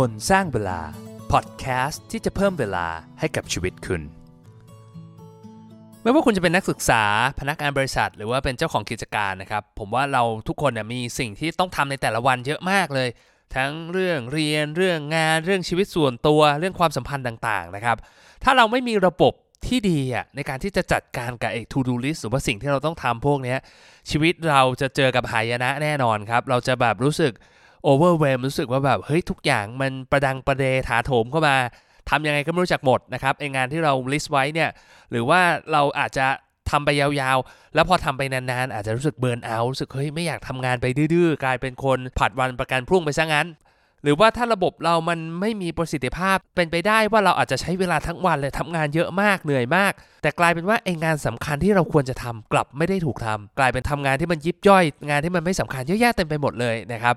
คนสร้างเวลา พอดแคสต์ที่จะเพิ่มเวลาให้กับชีวิตคุณ ไม่ว่าคุณจะเป็นนักศึกษาพนักงานบริษัท หรือว่าเป็นเจ้าของกิจการนะครับ ผมว่าเราทุกคนเนี่ยมีสิ่งที่ต้องทำในแต่ละวันเยอะมากเลย ทั้งเรื่องเรียนเรื่องงานเรื่องชีวิตส่วนตัวเรื่องความสัมพันธ์ต่างๆนะครับ ถ้าเราไม่มีระบบที่ดีอะในการที่จะจัดการกับไอ้ to do list หรือว่าสิ่งที่เราต้องทำพวกนี้ชีวิตเราจะเจอกับหายนะแน่นอนครับ เราจะแบบรู้สึก overwhelm รู้สึกว่าแบบเฮ้ยทุกอย่างมันประดังประเดถาโถมเข้ามาทำยังไงก็ไม่รู้จักหมดนะครับไองานที่เรา list ไว้เนี่ยหรือว่าเราอาจจะทำไปยาวๆ แล้วพอทำไปนานๆ อาจจะรู้สึกเบิร์นเอารู้สึกเฮ้ยไม่อยากทำงานไปดื้อๆ กลายเป็นคนผัดวันประกันพรุ่งไปซะงั้น หรือว่าถ้าระบบเรามันไม่มีประสิทธิภาพเป็นไปได้ว่าเราอาจจะใช้เวลาทั้งวันเลยทำงานเยอะมากเหนื่อยมาก แต่กลายเป็นว่าไองานสำคัญที่เราควรจะทำกลับไม่ได้ถูกทำกลายเป็นทำงานที่มันยิบย่อย งานที่มันไม่สำคัญเยอะแยะเต็มไปหมดเลยนะครับ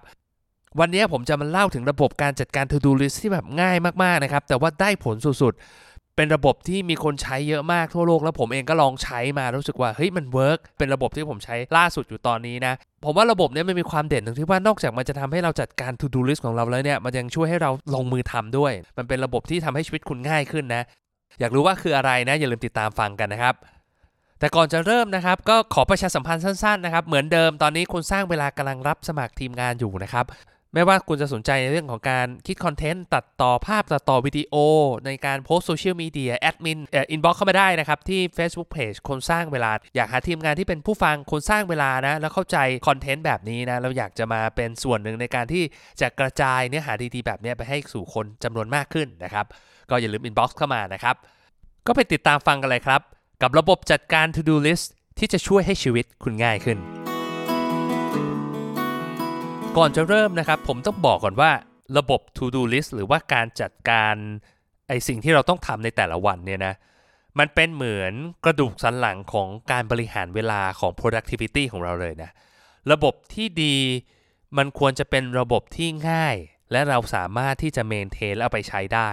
วันนี้ผมจะมาเล่าถึงระบบการจัดการ to do list ที่แบบง่ายมากๆนะครับ แต่ว่าได้ผลสุดๆ เป็นระบบที่มีคนใช้เยอะมากทั่วโลก แล้วผมเองก็ลองใช้มารู้สึกว่าเฮ้ยมัน work เป็นระบบที่ผมใช้ล่าสุดอยู่ตอนนี้นะ ผมว่าระบบเนี้มันมีความเด่นตรงที่ว่านอกจากมันจะทำให้เราจัดการ to do list ของเราแล้วเนี่ยมันยังช่วยให้เราลงมือทำด้วย มันเป็นระบบที่ทำให้ชีวิตคุณง่ายขึ้นนะ อยากรู้ว่าคืออะไรนะอย่าลืมติดตามฟังกันนะครับแต่ก่อนจะเริ่มนะครับก็ขอประชาสัมพันธ์สั้นๆนะครับเหมือนเดิมตอนนี้คนสร้างเวลากำลังรับสมัครทีมงานอยู่นะครับ ไม่ว่าคุณจะสนใจในเรื่องของการคิดคอนเทนต์ ตัดต่อภาพตัดต่อวิดีโอ ในการโพสโซเชียลมีเดียแอดมินเอ่อ inbox เข้ามาได้นะครับ ที่ Facebook Page คนสร้างเวลา อยากหาทีมงานที่เป็นผู้ฟังคนสร้างเวลานะ แล้วเข้าใจคอนเทนต์แบบนี้นะแล้วอยากจะมาเป็นส่วนหนึ่งในการที่จะกระจายเนื้อหาดีๆ แบบนี้ไปให้สู่คนจำนวนมากขึ้นนะครับก็อย่าลืม inbox เข้ามานะครับก็ไปติดตามฟังกันเลยครับ กับระบบจัดการ to do list ที่จะช่วยให้ชีวิตคุณง่ายขึ้น ก่อนจะเริ่มนะครับ ผมต้องบอกก่อนว่าระบบ to do list หรือว่าการจัดการไอสิ่งที่เราต้องทำในแต่ละวันเนี่ยนะมันเป็นเหมือนกระดูกสันหลังของการบริหารเวลาของ productivity ของเราเลยนะ ระบบที่ดีมันควรจะเป็นระบบที่ง่าย และเราสามารถที่จะ maintain แล้วเอาไปใช้ได้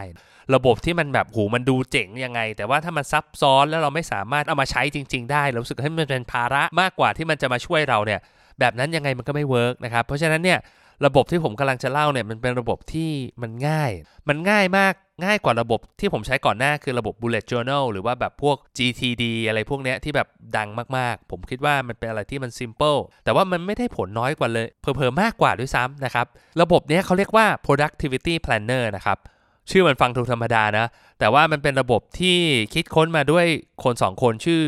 ระบบที่มันแบบหูมันดูเจ๋งยังไง แต่ว่าถ้ามันซับซ้อนแล้วเราไม่สามารถเอามาใช้จริง ๆ ได้เรารู้สึกให้มันเป็นภาระมากกว่าที่มันจะมาช่วยเราเนี่ย แบบนั้นยังไงมันก็ไม่เวิร์กนะครับ เพราะฉะนั้นเนี่ยระบบที่ผมกำลังจะเล่าเนี่ยมันเป็นระบบที่มันง่าย มันง่ายมากง่ายกว่าระบบที่ผมใช้ก่อนหน้าคือระบบ bullet journal หรือว่าแบบพวก GTD อะไรพวกเนี้ยที่แบบดังมากๆ ผมคิดว่ามันเป็นอะไรที่มัน simple แต่ว่ามันไม่ได้ผลน้อยกว่าเลยเพอๆมากกว่าด้วยซ้ำนะครับ ระบบเนี้ยเขาเรียกว่า productivity planner นะครับชื่อมันฟังดูธรรมดานะ แต่ว่ามันเป็นระบบที่คิดค้นมาด้วยคน 2 คนชื่อ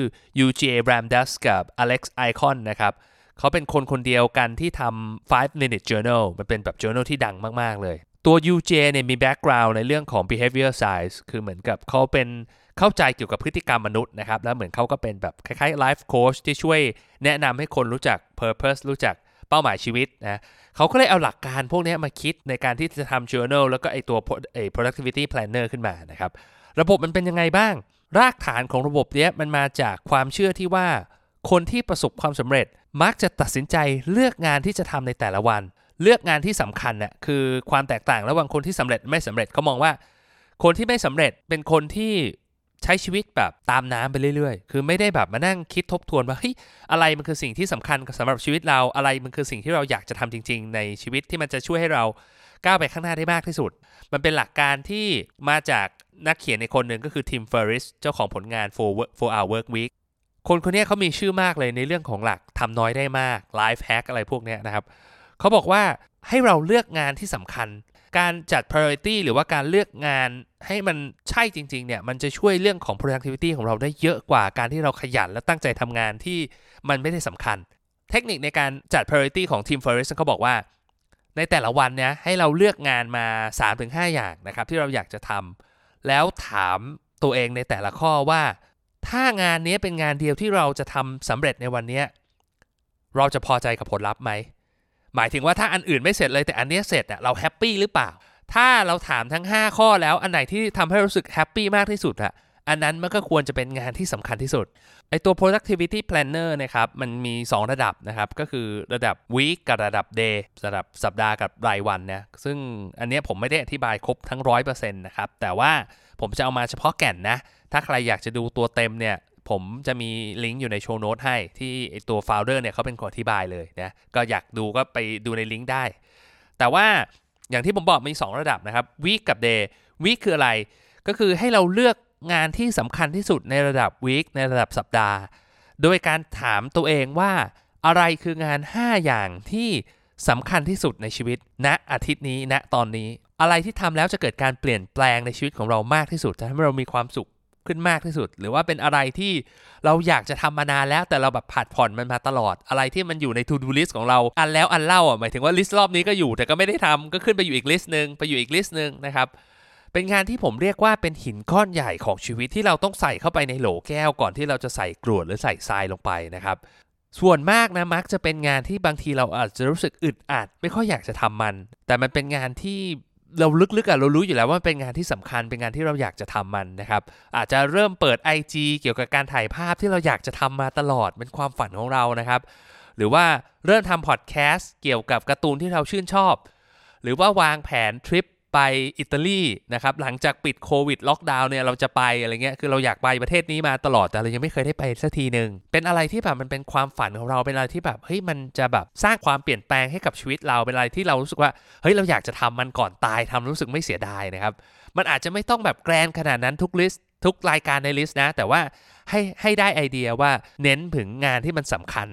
UGA Ramdas กับ Alex Icon นะครับ เขาเป็นคนคนเดียวกันที่ทำ5 minute journal มันเป็นแบบ journal ที่ดังมากๆ เลย ตัว UJ เนี่ยมี background ในเรื่องของ behavior science คือเหมือนกับเขาเป็นเข้าใจเกี่ยวกับพฤติกรรมมนุษย์นะครับ แล้วเหมือนเขาก็เป็นแบบคล้ายๆ life coach ที่ช่วยแนะนำให้คนรู้จัก purpose รู้จักเป้าหมายชีวิตนะเขาก็เลยเอาหลักการพวกนี้มาคิดในการที่จะทำ journal แล้วก็ไอตัวไอ productivity planner ขึ้นมานะครับ ระบบมันเป็นยังไงบ้าง รากฐานของระบบเนี้ยมันมาจากความเชื่อที่ว่า คนที่ประสบความสำเร็จ มักจะตัดสินใจเลือกงานที่จะทำในแต่ละวัน เลือกงานที่สำคัญน่ะคือความแตกต่างระหว่างคนที่สำเร็จไม่สำเร็จเขามองว่า คนที่ไม่สำเร็จเป็นคนที่ใช้ชีวิตแบบตามน้ำไปเรื่อยๆ คือไม่ได้แบบมานั่งคิดทบทวนว่าเฮ้ยอะไรมันคือสิ่งที่สำคัญสำหรับชีวิตเรา อะไรมันคือสิ่งที่เราอยากจะทำจริง ๆ ในชีวิตที่มันจะช่วยให้เราก้าวไปข้างหน้าได้มากที่สุด มันเป็นหลักการที่มาจากนักเขียนในคนหนึ่งก็คือทิมเฟอริสเจ้าของผลงาน 4 Hour Work Week คนคนนี้เขามีชื่อมากเลยในเรื่องของหลักทำน้อยได้มาก Life Hack อะไรพวกนี้นะครับเขาบอกว่าให้เราเลือกงานที่สำคัญ การจัด priority หรือว่าการเลือกงานให้มันใช่จริงๆเนี่ยมันจะช่วยเรื่องของ productivity ของเราได้เยอะกว่าการที่เราขยันและตั้งใจทำงานที่มันไม่ได้สำคัญ เทคนิคในการจัด priority ของทีม Ferris เขาบอกว่าในแต่ละวันเนี่ยให้เราเลือกงานมา 3-5 อย่างนะครับที่เราอยากจะทำแล้วถามตัวเองในแต่ละข้อว่า ถ้างานนี้เป็นงานเดียวที่เราจะทำสำเร็จในวันนี้ เราจะพอใจกับผลลัพธ์ไหม หมายถึงว่าถ้าอันอื่นไม่เสร็จเลยแต่อันนี้เสร็จอะเรา happy หรือเปล่า ถ้าเราถามทั้ง 5 ข้อแล้วอันไหนที่ทำให้รู้สึก happy มากที่สุดอะอันนั้นมันก็ควรจะเป็นงานที่สำคัญที่สุด ไอตัว productivity planner นะครับ มันมี 2 ระดับนะครับ ก็คือระดับ week กับระดับ day ระดับสัปดาห์กับรายวันนะ ซึ่งอันนี้ผมไม่ได้อธิบายครบทั้ง 100%นะครับ แต่ว่าผมจะเอามาเฉพาะแก่นนะ ถ้าใครอยากจะดูตัวเต็มเนี่ยผมจะมีลิงก์อยู่ในโชว์โน้ตให้ที่ตัว founder เนี่ยเขาเป็นคนอธิบายเลยนะก็อยากดูก็ไปดูในลิงก์ได้ แต่ว่าอย่างที่ผมบอกมี 2 ระดับนะครับ week กับ day week คืออะไร ก็คือให้เราเลือกงานที่สำคัญที่สุดในระดับ week ในระดับสัปดาห์ โดยการถามตัวเองว่าอะไรคืองาน 5 อย่างที่สำคัญที่สุดในชีวิตณนะอาทิตย์นี้ณนะตอนนี้ อะไรที่ทำแล้วจะเกิดการเปลี่ยนแปลงในชีวิตของเรามากที่สุดจะทำให้เรามีความสุข ขึ้นมากที่สุด หรือว่าเป็นอะไรที่เราอยากจะทำมานานแล้วแต่เราแบบผัดผ่อนมันมาตลอดอะไรที่มันอยู่ใน to do list ของเราอันแล้วอันเล่าอะหมายถึงว่าลิสต์รอบนี้ก็อยู่แต่ก็ไม่ได้ทำก็ขึ้นไปอยู่อีกลิสต์หนึ่งไปอยู่อีกลิสต์หนึ่งนะครับเป็นงานที่ผมเรียกว่าเป็นหินก้อนใหญ่ของชีวิตที่เราต้องใส่เข้าไปในโหลแก้วก่อนที่เราจะใส่กรวดหรือใส่ทรายลงไปนะครับส่วนมากนะมักจะเป็นงานที่บางทีเราอาจจะรู้สึกอึดอัด ไม่ค่อยอยากจะทำมัน แต่มันเป็นงานที่ เราลึกๆอะเรารู้อยู่แล้วว่าเป็นงานที่สำคัญเป็นงานที่เราอยากจะทำมันนะครับ อาจจะเริ่มเปิด IG เกี่ยวกับการถ่ายภาพที่เราอยากจะทำมาตลอดเป็นความฝันของเรานะครับ หรือว่าเริ่มทำพอดแคสต์เกี่ยวกับการ์ตูนที่เราชื่นชอบ หรือว่าวางแผนทริป ไปอิตาลีนะครับหลังจากปิดโควิดล็อกดาวน์เนี่ยเราจะไปอะไรเงี้ยคือเราอยากไปประเทศนี้มาตลอดแต่เรายังไม่เคยได้ไปสักทีหนึ่งเป็นอะไรที่แบบมันเป็นความฝันของเราเป็นอะไรที่แบบเฮ้ยมันจะแบบสร้างความเปลี่ยนแปลงให้กับชีวิตเราเป็นอะไรที่เรารู้สึกว่าเฮ้ยเราอยากจะทำมันก่อนตายทำรู้สึกไม่เสียดายนะครับมันอาจจะไม่ต้องแบบ grand ขนาดนั้นทุกลิสต์ทุกรายการในลิสต์นะ แต่ว่าให้ให้ได้ไอเดียว่าเน้นถึงงานที่มันสำคัญ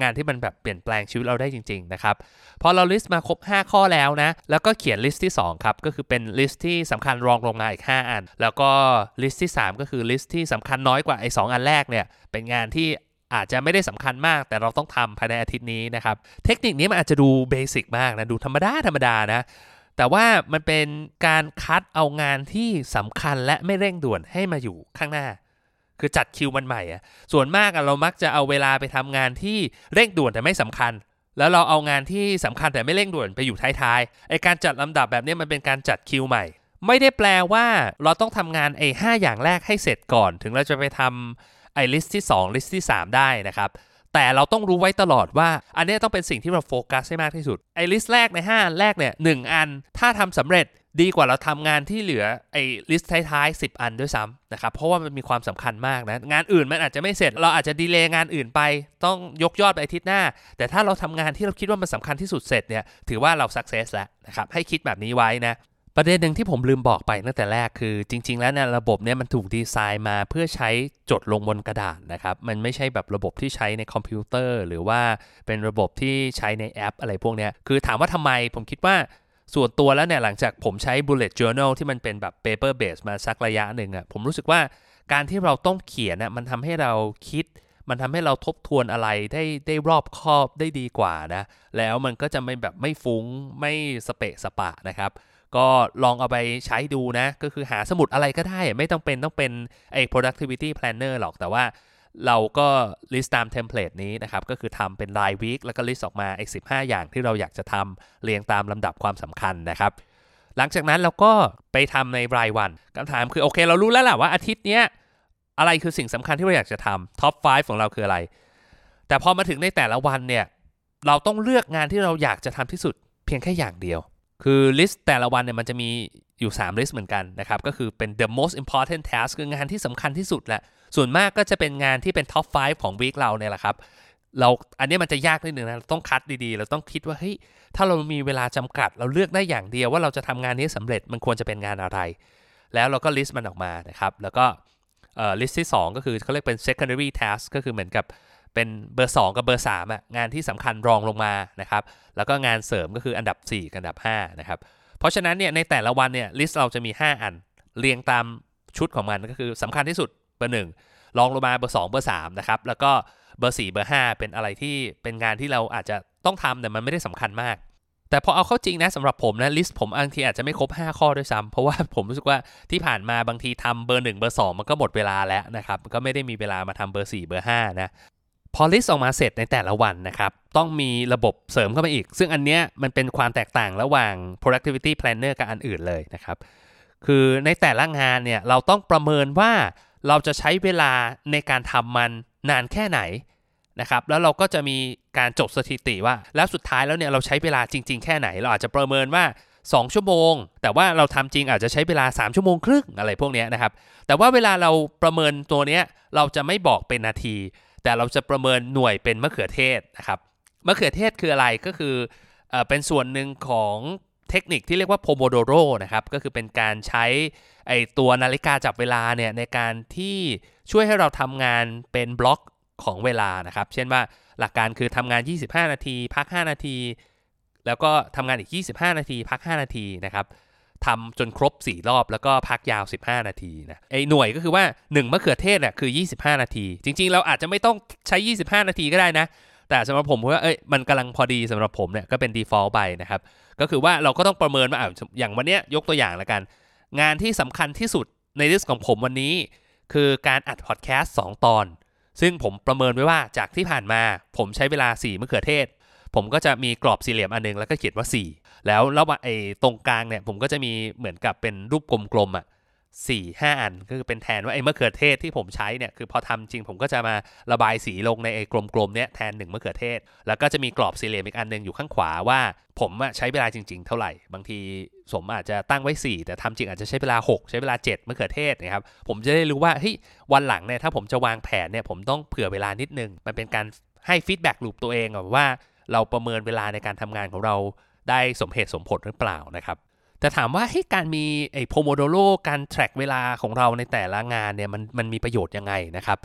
งานที่มันแบบเปลี่ยนแปลงชีวิตเราได้จริงๆนะครับ พอเราลิสต์มาครบ 5 ข้อแล้วนะ แล้วก็เขียนลิสต์ที่ 2 ครับ ก็คือเป็นลิสต์ที่สำคัญรองลงมาอีก 5 อัน แล้วก็ลิสต์ที่ 3 ก็คือลิสต์ที่สำคัญน้อยกว่าไอ้ 2 อันแรกเนี่ย เป็นงานที่อาจจะไม่ได้สำคัญมาก แต่เราต้องทำภายในอาทิตย์นี้นะครับ เทคนิคนี้มันอาจจะดู basic มากนะ ดูธรรมดาธรรมดานะ แต่ว่ามันเป็นการคัดเอางานที่สำคัญและไม่เร่งด่วนให้มาอยู่ข้างหน้า คือจัดคิวมันใหม่อะส่วนมากเรามักจะเอาเวลาไปทำงานที่เร่งด่วนแต่ไม่สำคัญ แล้วเราเอางานที่สำคัญแต่ไม่เร่งด่วนไปอยู่ท้ายๆไอการจัดลำดับแบบนี้มันเป็นการจัดคิวใหม่ ไม่ได้แปลว่าเราต้องทำงานไอห้าอย่างแรกให้เสร็จก่อน ถึงเราจะไปทำไอลิสต์ที่2ลิสต์ที่ 3 ได้นะครับแต่เราต้องรู้ไว้ตลอดว่า อันนี้ต้องเป็นสิ่งที่เราโฟกัสให้มากที่สุดไอลิสต์แรกใน5แรกเนี่ย 5 อัน ถ้าทำสำเร็จ ดีกว่าเราทำงานที่เหลือไอ้ลิสต์ท้ายๆ10 อันด้วยซ้ำนะครับ เพราะว่ามันมีความสำคัญมากนะ งานอื่นมันอาจจะไม่เสร็จ เราอาจจะ delay งานอื่นไป ต้องยกยอดไปอาทิตย์หน้า แต่ถ้าเราทำงานที่เราคิดว่ามันสำคัญที่สุดเสร็จเนี่ย ถือว่าเรา success แล้วนะครับ ให้คิดแบบนี้ไว้นะ ประเด็นหนึ่งที่ผมลืมบอกไปตั้งแต่แรกคือ จริง ๆ แล้วเนี่ยระบบเนี่ยมันถูกดีไซน์มาเพื่อใช้จดลงบนกระดาษนะครับ มันไม่ใช่แบบระบบที่ใช้ในคอมพิวเตอร์ หรือว่าเป็นระบบที่ใช้ในแอป อะไรพวกนี้คือถามว่าทำไมผมคิดว่า ส่วนตัวแล้วเนี่ยหลังจากผมใช้ bullet journal ที่มันเป็นแบบ paper base มาสักระยะหนึ่งอะ่ะผมรู้สึกว่าการที่เราต้องเขียนน่ะมันทำให้เราคิด มันทำให้เราทบทวนอะไรได้ได้รอบคอบได้ดีกว่านะแล้วมันก็จะไม่แบบไม่ฟุง้งไม่สเปะสปะนะครับก็ลองเอาไปใช้ดูนะ ก็คือหาสมุดอะไรก็ได้ ไม่ต้องเป็นต้องเป็นไอ้ productivity planner หรอกแต่ว่า เราก็ list ตามเทมเพลตนี้นะครับ ก็คือทำเป็นรายวีคแล้วก็ list ออกมาไอ้15อย่างที่เราอยากจะทำเรียงตามลำดับความสำคัญนะครับ หลังจากนั้นเราก็ไปทำในรายวันคำถามคือโอเค เรารู้แล้วแหละว่าอาทิตย์เนี้ยอะไรคือสิ่งสำคัญที่เราอยากจะทำ top 5 ของเราคืออะไร แต่พอมาถึงในแต่ละวันเนี่ยเราต้องเลือกงานที่เราอยากจะทำที่สุดเพียงแค่อย่างเดียว คือลิสต์แต่ละวันเนี่ยมันจะมีอยู่ 3 ลิสต์เหมือนกันนะครับ ก็คือเป็น the most important task คืองานที่สำคัญที่สุดแหละ ส่วนมากก็จะเป็นงานที่เป็น top 5 ของ week เราเนี่ยแหละครับเราอันนี้มันจะยากนิดนึงนะต้องคัดดีๆ เราต้องคิดว่าเฮ้ยถ้าเรามีเวลาจำกัด เราเลือกได้อย่างเดียวว่าเราจะทำงานนี้สำเร็จมันควรจะเป็นงานอะไร แล้วเราก็ลิสต์มันออกมานะครับ แล้วก็ลิสต์ที่ 2 ก็คือเขาเรียกเป็น secondary task ก็คือเหมือนกับเป็นเบอร์ 2 กับเบอร์3อะงานที่สำคัญรองลงมานะครับ แล้วก็งานเสริมก็คืออันดับ 4 กับอันดับ 5 นะครับ เพราะฉะนั้นเนี่ยในแต่ละวันเนี่ยลิสต์เราจะมี 5 อัน เรียงตามชุดของมันก็คือสำคัญที่สุด เบอร์หนึ่งรองลงมาเบอร์2เบอร์3นะครับแล้วก็เบอร์4เบอร์5เป็นอะไรที่เป็นงานที่เราอาจจะต้องทำแต่มันไม่ได้สำคัญมาก แต่พอเอาเข้าจริงนะสำหรับผมนะลิสต์ผมบางทีอาจจะไม่ครบ 5 ข้อด้วยซ้ำเพราะว่าผมรู้สึกว่าที่ผ่านมาบางทีทำเบอร์1เบอร์2มันก็หมดเวลาแล้วนะครับก็ไม่ได้มีเวลามาทำเบอร์4เบอร์5นะพอลิสต์ออกมาเสร็จในแต่ละวันนะครับ ต้องมีระบบเสริมเข้ามาอีก ซึ่งอันเนี้ยมันเป็นความแตกต่างระหว่าง productivity planner กับอันอื่นเลยนะครับ คือในแต่ละงานเนี่ยเราต้องประเมินว่า เราจะใช้เวลาในการทำมันนานแค่ไหนนะครับแล้วเราก็จะมีการจดสถิติว่า แล้วสุดท้ายแล้วเนี่ยเราใช้เวลาจริง ๆ แค่ไหน เราอาจจะประเมินว่า 2 ชั่วโมง แต่ว่าเราทำจริงอาจจะใช้เวลา 3 ชั่วโมงครึ่งอะไรพวกนี้นะครับแต่ว่าเวลาเราประเมินตัวเนี้ยเราจะไม่บอกเป็นนาที แต่เราจะประเมินหน่วยเป็นมะเขือเทศนะครับมะเขือเทศคืออะไรก็คือเป็นส่วนหนึ่งของ เทคนิคที่เรียกว่า Pomodoro นะครับก็คือเป็นการใช้ไอตัวนาฬิกาจับเวลาเนี่ยในการที่ช่วยให้เราทำงานเป็นบล็อกของเวลานะครับ เช่นว่าหลักการคือทำงาน 25 นาที พัก 5 นาที แล้วก็ทำงานอีก 25 นาที พัก 5 นาทีนะครับทำจนครบ 4 รอบแล้วก็พักยาว 15 นาทีนะไอหน่วยก็คือว่า 1 มะเขือเทศเนี่ยคือ 25 นาที จริงๆ เราอาจจะไม่ต้องใช้ 25 นาทีก็ได้นะ แต่สำหรับผมว่าเอ้ยมันกำลังพอดีสำหรับผมเนี่ยก็เป็น default ไปนะครับ ก็คือว่าเราก็ต้องประเมินว่าอย่างวันนี้ยกตัวอย่างละกัน งานที่สำคัญที่สุดในลิสต์ของผมวันนี้ คือการอัดพอดแคสต์2ตอน ซึ่งผมประเมินไว้ว่าจากที่ผ่านมาผมใช้เวลา4มะเขือเทศ ผมก็จะมีกรอบสี่เหลี่ยมอันนึงแล้วก็เขียนว่า 4 แล้วแล้วไอ้ตรงกลางเนี่ยผมก็จะมีเหมือนกับเป็นรูปกลมๆอะ่ะ สี่ห้าอันก็คือเป็นแทนว่าไอ้มะเขือเทศที่ผมใช้เนี่ยคือพอทำจริงผมก็จะมาระบายสีลงในไอ้กลมๆเนี่ยแทนหนึ่งมะเขือเทศ แล้วก็จะมีกรอบสี่เหลี่ยมอีกอันหนึ่งอยู่ข้างขวาว่า ผมใช้เวลาจริง ๆ เท่าไหร่ บางทีสมอาจจะตั้งไว้ 4 แต่ทำจริงอาจจะใช้เวลา 6 ใช้เวลา 7มะเขือเทศนะครับผมจะได้รู้ว่าเฮ้ยวันหลังเนี่ยถ้าผมจะวางแผนเนี่ยผมต้องเผื่อเวลานิดนึงมันเป็นการให้ฟีดแบ็กลูปตัวเองว่าเราประเมินเวลาในการทำงานของเราได้สมเหตุสมผลหรือเปล่านะครับ แต่ถามว่าให้การมีไอ้โพโมโดโรการแทร็กเวลาของเราในแต่ละงานเนี่ยมันมันมีประโยชน์ยังไงนะครับ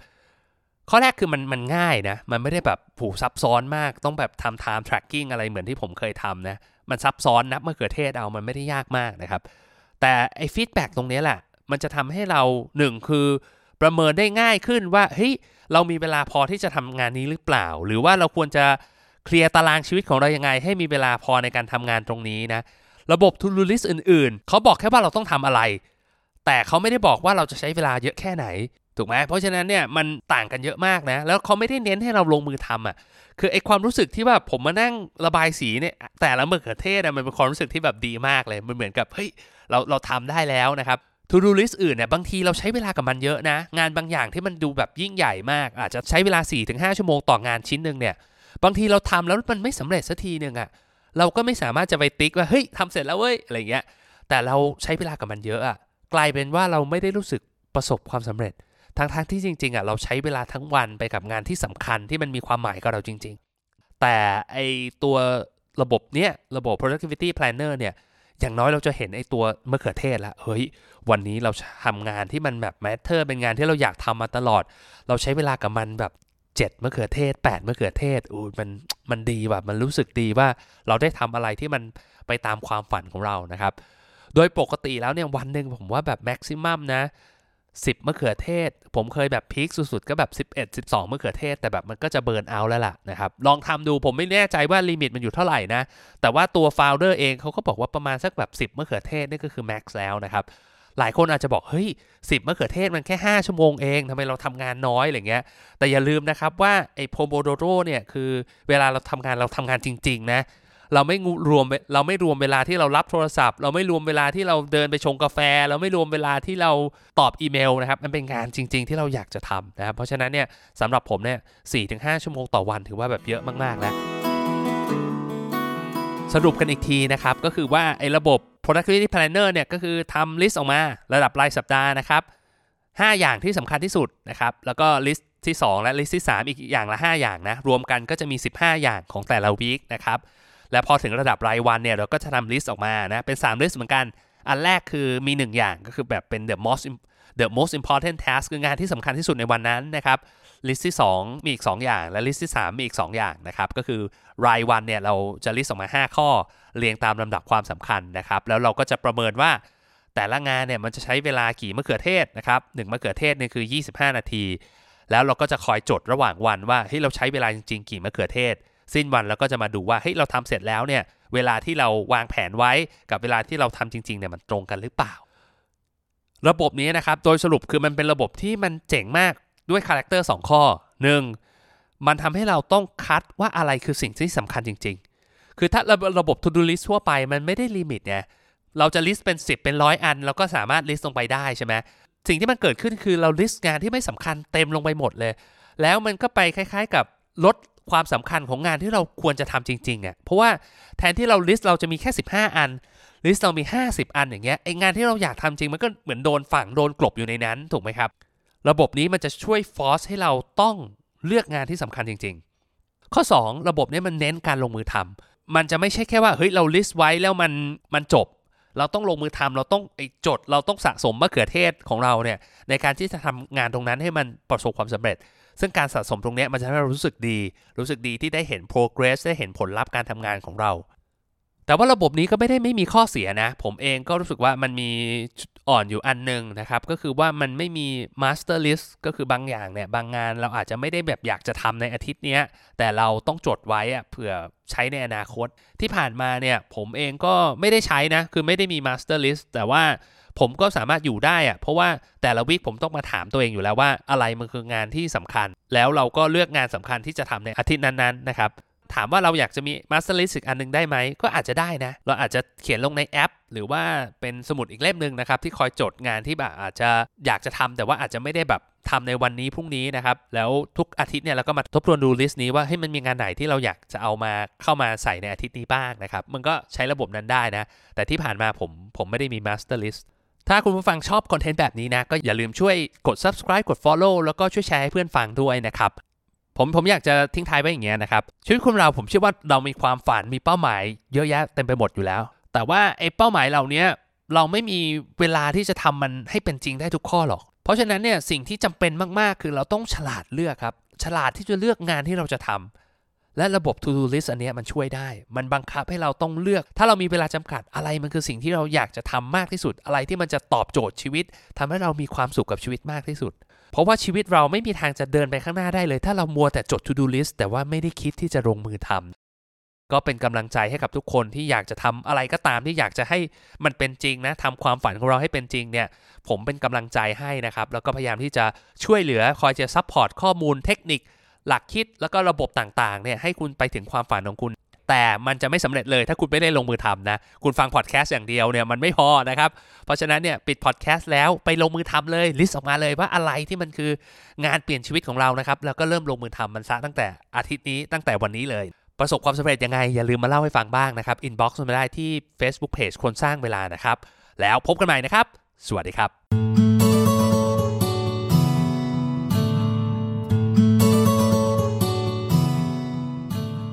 ข้อแรกคือมันมันง่ายนะ มันไม่ได้แบบดูซับซ้อนมาก ต้องแบบทำ time tracking อะไรเหมือนที่ผมเคยทำนะ มันซับซ้อนนับมื่อเกิดเทศเอามันไม่ได้ยากมากนะครับ แต่ไอ้ feedback ตรงนี้แหละ มันจะทำให้เราหนึ่งคือประเมินได้ง่ายขึ้นว่าเฮ้ยเรามีเวลาพอที่จะทำงานนี้หรือเปล่า หรือว่าเราควรจะเคลียร์ตารางชีวิตของเรายังไง ให้มีเวลาพอในการทำงานตรงนี้นะ ระบบ to do list อื่นๆ เขาบอกแค่ว่าเราต้องทำอะไร แต่เขาไม่ได้บอกว่าเราจะใช้เวลาเยอะแค่ไหน ถูกไหมเพราะฉะนั้นเนี่ยมันต่างกันเยอะมากนะ แล้วเขาไม่ได้เน้นให้เราลงมือทำอะ คือไอความรู้สึกที่แบบผมมานั่งระบายสีเนี่ยแต่ละมะเขือเทศมันเป็นความรู้สึกที่แบบดีมากเลย มันเหมือนกับเฮ้ยเราเราทำได้แล้วนะครับ to do list อื่นเนี่ยบางทีเราใช้เวลากับมันเยอะนะ งานบางอย่างที่มันดูแบบยิ่งใหญ่มาก อาจจะใช้เวลา 4-5 ชั่วโมงต่องานชิ้นหนึ่งเนี่ย บางทีเราทำแล้วมันไม่สำเร็จสักทีหนึ่งอะ เราก็ไม่สามารถจะไปติ๊กว่าเฮ้ยทำเสร็จแล้วเว้ยอะไรเงี้ย แต่เราใช้เวลากับมันเยอะอะกลายเป็นว่าเราไม่ได้รู้สึกประสบความสำเร็จทั้งๆทที่จริงๆอะเราใช้เวลาทั้งวันไปกับงานที่สำคัญที่มันมีความหมายกับเราจริง ๆ แต่ไอตัวระบบเนี้ยระบบ productivity planner เนี่ยอย่างน้อยเราจะเห็นไอตัวมะเขือเทศล้วเฮ้ย วันนี้เราทำงานที่มันแบบ matter เป็นงานที่เราอยากทำมาตลอด เราใช้เวลากับมันแบบ 7มะเขือเทศ8มะเขือเทศอู้มันมันดีแบบมันรู้สึกดีว่าเราได้ทำอะไรที่มันไปตามความฝันของเรานะครับ โดยปกติแล้วเนี่ยวันหนึ่งผมว่าแบบ maximum นะ10มะเขือเทศ ผมเคยแบบ peak สุดๆ ก็แบบ 11 12มะเขือเทศ แต่แบบมันก็จะ burn เอาแล้วล่ะนะครับ ลองทำดูผมไม่แน่ใจว่า limit มันอยู่เท่าไหร่นะ แต่ว่าตัว founder เองเขาก็บอกว่าประมาณสักแบบ 10มะเขือเทศนี่ก็คือ max แล้วนะครับ หลายคนอาจจะบอกเฮ้ยสิบมะเขือเทศมันแค่ 5 ชั่วโมงเองทำไมเราทำงานน้อยอะไรเงี้ยแต่อย่าลืมนะครับว่าไอ้ Pomodoro เนี่ยคือเวลาเราทำงานเราทำงานจริง ๆ นะเราไม่รวมเราไม่รวมเวลาที่เรารับโทรศัพท์ เราไม่รวมเวลาที่เราเดินไปชงกาแฟ เราไม่รวมเวลาที่เราตอบอีเมลนะครับมันเป็นงานจริง ๆ ที่เราอยากจะทำนะครับเพราะฉะนั้นเนี่ยสำหรับผมเนี่ยสี่ถึงห้าชั่วโมงต่อวันถือว่าแบบเยอะมากๆแล้วสรุปกันอีกทีนะครับก็คือว่าไอ้ระบบ productivity planner เนี่ยก็คือทำลิสต์ออกมาระดับรายสัปดาห์นะครับ5อย่างที่สำคัญที่สุดนะครับแล้วก็ลิสต์ที่ 2 และลิสต์ที่ 3 อีกอย่างละ 5 อย่างนะรวมกันก็จะมี 15 อย่างของแต่ละ week นะครับและพอถึงระดับรายวันเนี่ยเราก็จะทำ list ออกมานะเป็น 3 list เหมือนกัน อันแรกคือมี 1 อย่างก็คือแบบเป็น the most the most important task คืองานที่สำคัญที่สุดในวันนั้นนะครับ list ที่ 2 มีอีก 2 อย่าง และ list ที่ 3 มีอีก 2 อย่างนะครับ ก็คือรายวันเนี่ยเราจะ list ออกมา 5 ข้อเรียงตามลำดับความสำคัญนะครับ แล้วเราก็จะประเมินว่าแต่ละงานเนี่ยมันจะใช้เวลากี่มะเขือเทศนะครับหนึ่งมะเขือเทศเนี่ยคือ 25 นาที แล้วเราก็จะคอยจดระหว่างวันว่าเฮ้ยเราใช้เวลาจริงๆกี่มะเขือเทศ สิ้นวันเราก็จะมาดูว่าเฮ้ยเราทำเสร็จแล้วเนี่ยเวลาที่เราวางแผนไว้กับเวลาที่เราทำจริงๆเนี่ยมันตรงกันหรือเปล่า ระบบนี้นะครับโดยสรุปคือมันเป็นระบบที่มันเจ๋งมาก ด้วย character 2ข้อ 1. มันทำให้เราต้องคัดว่าอะไรคือสิ่งที่สำคัญจริง ๆ คือถ้าระบบ to do list ทั่วไปมันไม่ได้ limit ไงเราจะ list เป็น 10 เป็นร้อยอัน เราก็สามารถ list ลงไปได้ใช่ไหมสิ่งที่มันเกิดขึ้นคือเรา list งานที่ไม่สำคัญเต็มลงไปหมดเลย แล้วมันก็ไปคล้ายๆกับลดความสำคัญของงานที่เราควรจะทำจริงๆอะเพราะว่าแทนที่เรา list เราจะมีแค่ 15 อัน list เรามี 50 อันอย่างเงี้ยไองานที่เราอยากทำจริงมันก็เหมือนโดนฝังโดนกลบอยู่ในนั้นถูกไหมครับ ระบบนี้มันจะช่วยฟอสให้เราต้องเลือกงานที่สำคัญจริง ๆ ข้อ 2 ระบบนี้มันเน้นการลงมือทมันจะไม่ใช่แค่ว่าเฮ้ยเรา list ไว้แล้วมันมันจบ เราต้องลงมือทำเราต้องไอจด เราต้องสะสมมะเขือเทศของเราเนี่ยในการที่จะทำงานตรงนั้นให้มันประสบความสำเร็จ ซึ่งการสะสมตรงนี้มันจะทำให้เรารู้สึกดี รู้สึกดีที่ได้เห็น progress ได้เห็นผลลัพธ์การทำงานของเราแต่ว่าระบบนี้ก็ไม่ได้ไม่มีข้อเสียนะ ผมเองก็รู้สึกว่ามันมี อ่อนอยู่อันหนึ่งนะครับ ก็คือว่ามันไม่มี master list ก็คือบางอย่างเนี่ย บางงานเราอาจจะไม่ได้แบบอยากจะทำในอาทิตย์นี้แต่เราต้องจดไว้อะเผื่อใช้ในอนาคตที่ผ่านมาเนี่ย ผมเองก็ไม่ได้ใช้นะ คือไม่ได้มี master list แต่ว่าผมก็สามารถอยู่ได้อะเพราะว่าแต่ละวีคผมต้องมาถามตัวเองอยู่แล้วว่าอะไรมันคืองานที่สำคัญ แล้วเราก็เลือกงานสำคัญที่จะทำในอาทิตย์นั้นๆนะครับ ถามว่าเราอยากจะมี master list อีกอันหนึงได้ไหม ก็อาจจะได้นะ เราอาจจะเขียนลงในแอป หรือว่าเป็นสมุดอีกเล่มหนึ่งนะครับ ที่คอยจดงานที่แบบอาจจะอยากจะทำแต่ว่าอาจจะไม่ได้แบบทำในวันนี้พรุ่งนี้นะครับ แล้วทุกอาทิตย์เนี่ยเราก็มาทบทวนดูลิสต์นี้ว่าให้มันมีงานไหนที่เราอยากจะเอามาเข้ามาใส่ในอาทิตย์นี้บ้างนะครับ มันก็ใช้ระบบนั้นได้นะ แต่ที่ผ่านมาผมผมไม่ได้มี master list ถ้าคุณผู้ฟังชอบคอนเทนต์แบบนี้นะ ก็อย่าลืมช่วยกด subscribe กด follow แล้วก็ช่วยแชร์ให้เพื่อนฟังด้วยนะครับ ผมผมอยากจะทิ้งท้ายไว้อย่างเงี้ยนะครับชีวิตคนเราผมเชื่อว่าเรามีความฝันมีเป้าหมาย เยอะแยะเต็มไปหมดอยู่แล้ว แต่ว่าไอ้เป้าหมายเหล่านี้เราไม่มีเวลาที่จะทำมันให้เป็นจริงได้ทุกข้อหรอก เพราะฉะนั้นเนี่ยสิ่งที่จำเป็นมากๆ คือเราต้องฉลาดเลือกครับ ฉลาดที่จะเลือกงานที่เราจะทำและระบบ to do list อันเนี้ยมันช่วยได้ มันบังคับให้เราต้องเลือก ถ้าเรามีเวลาจำกัดอะไรมันคือสิ่งที่เราอยากจะทำมากที่สุด อะไรที่มันจะตอบโจทย์ชีวิตทำให้เรามีความสุขกับชีวิตมากที่สุด เพราะว่าชีวิตเราไม่มีทางจะเดินไปข้างหน้าได้เลย ถ้าเรามัวแต่จด to do list แต่ว่าไม่ได้คิดที่จะลงมือทำก็เป็นกำลังใจให้กับทุกคนที่อยากจะทำอะไรก็ตามที่อยากจะให้มันเป็นจริงนะทำความฝันของเราให้เป็นจริงเนี่ย ผมเป็นกำลังใจให้นะครับ แล้วก็พยายามที่จะช่วยเหลือคอยจะ support ข้อมูลเทคนิค หลักคิดแล้วก็ระบบต่างๆเนี่ยให้คุณไปถึงความฝันของคุณ แต่มันจะไม่สำเร็จเลยถ้าคุณไม่ได้ลงมือทำนะ คุณฟังพอดแคสต์อย่างเดียวเนี่ยมันไม่พอนะครับ เพราะฉะนั้นเนี่ยปิดพอดแคสต์แล้วไปลงมือทำเลย list ออกมาเลยว่าอะไรที่มันคืองานเปลี่ยนชีวิตของเรานะครับ แล้วก็เริ่มลงมือทำมันซะตั้งแต่อาทิตย์นี้ตั้งแต่วันนี้เลย ประสบความสำเร็จยังไง อย่าลืมมาเล่าให้ฟังบ้างนะครับ inbox มาได้ที่ Facebook Page คนสร้างเวลานะครับ แล้วพบกันใหม่นะครับ สวัสดีครับ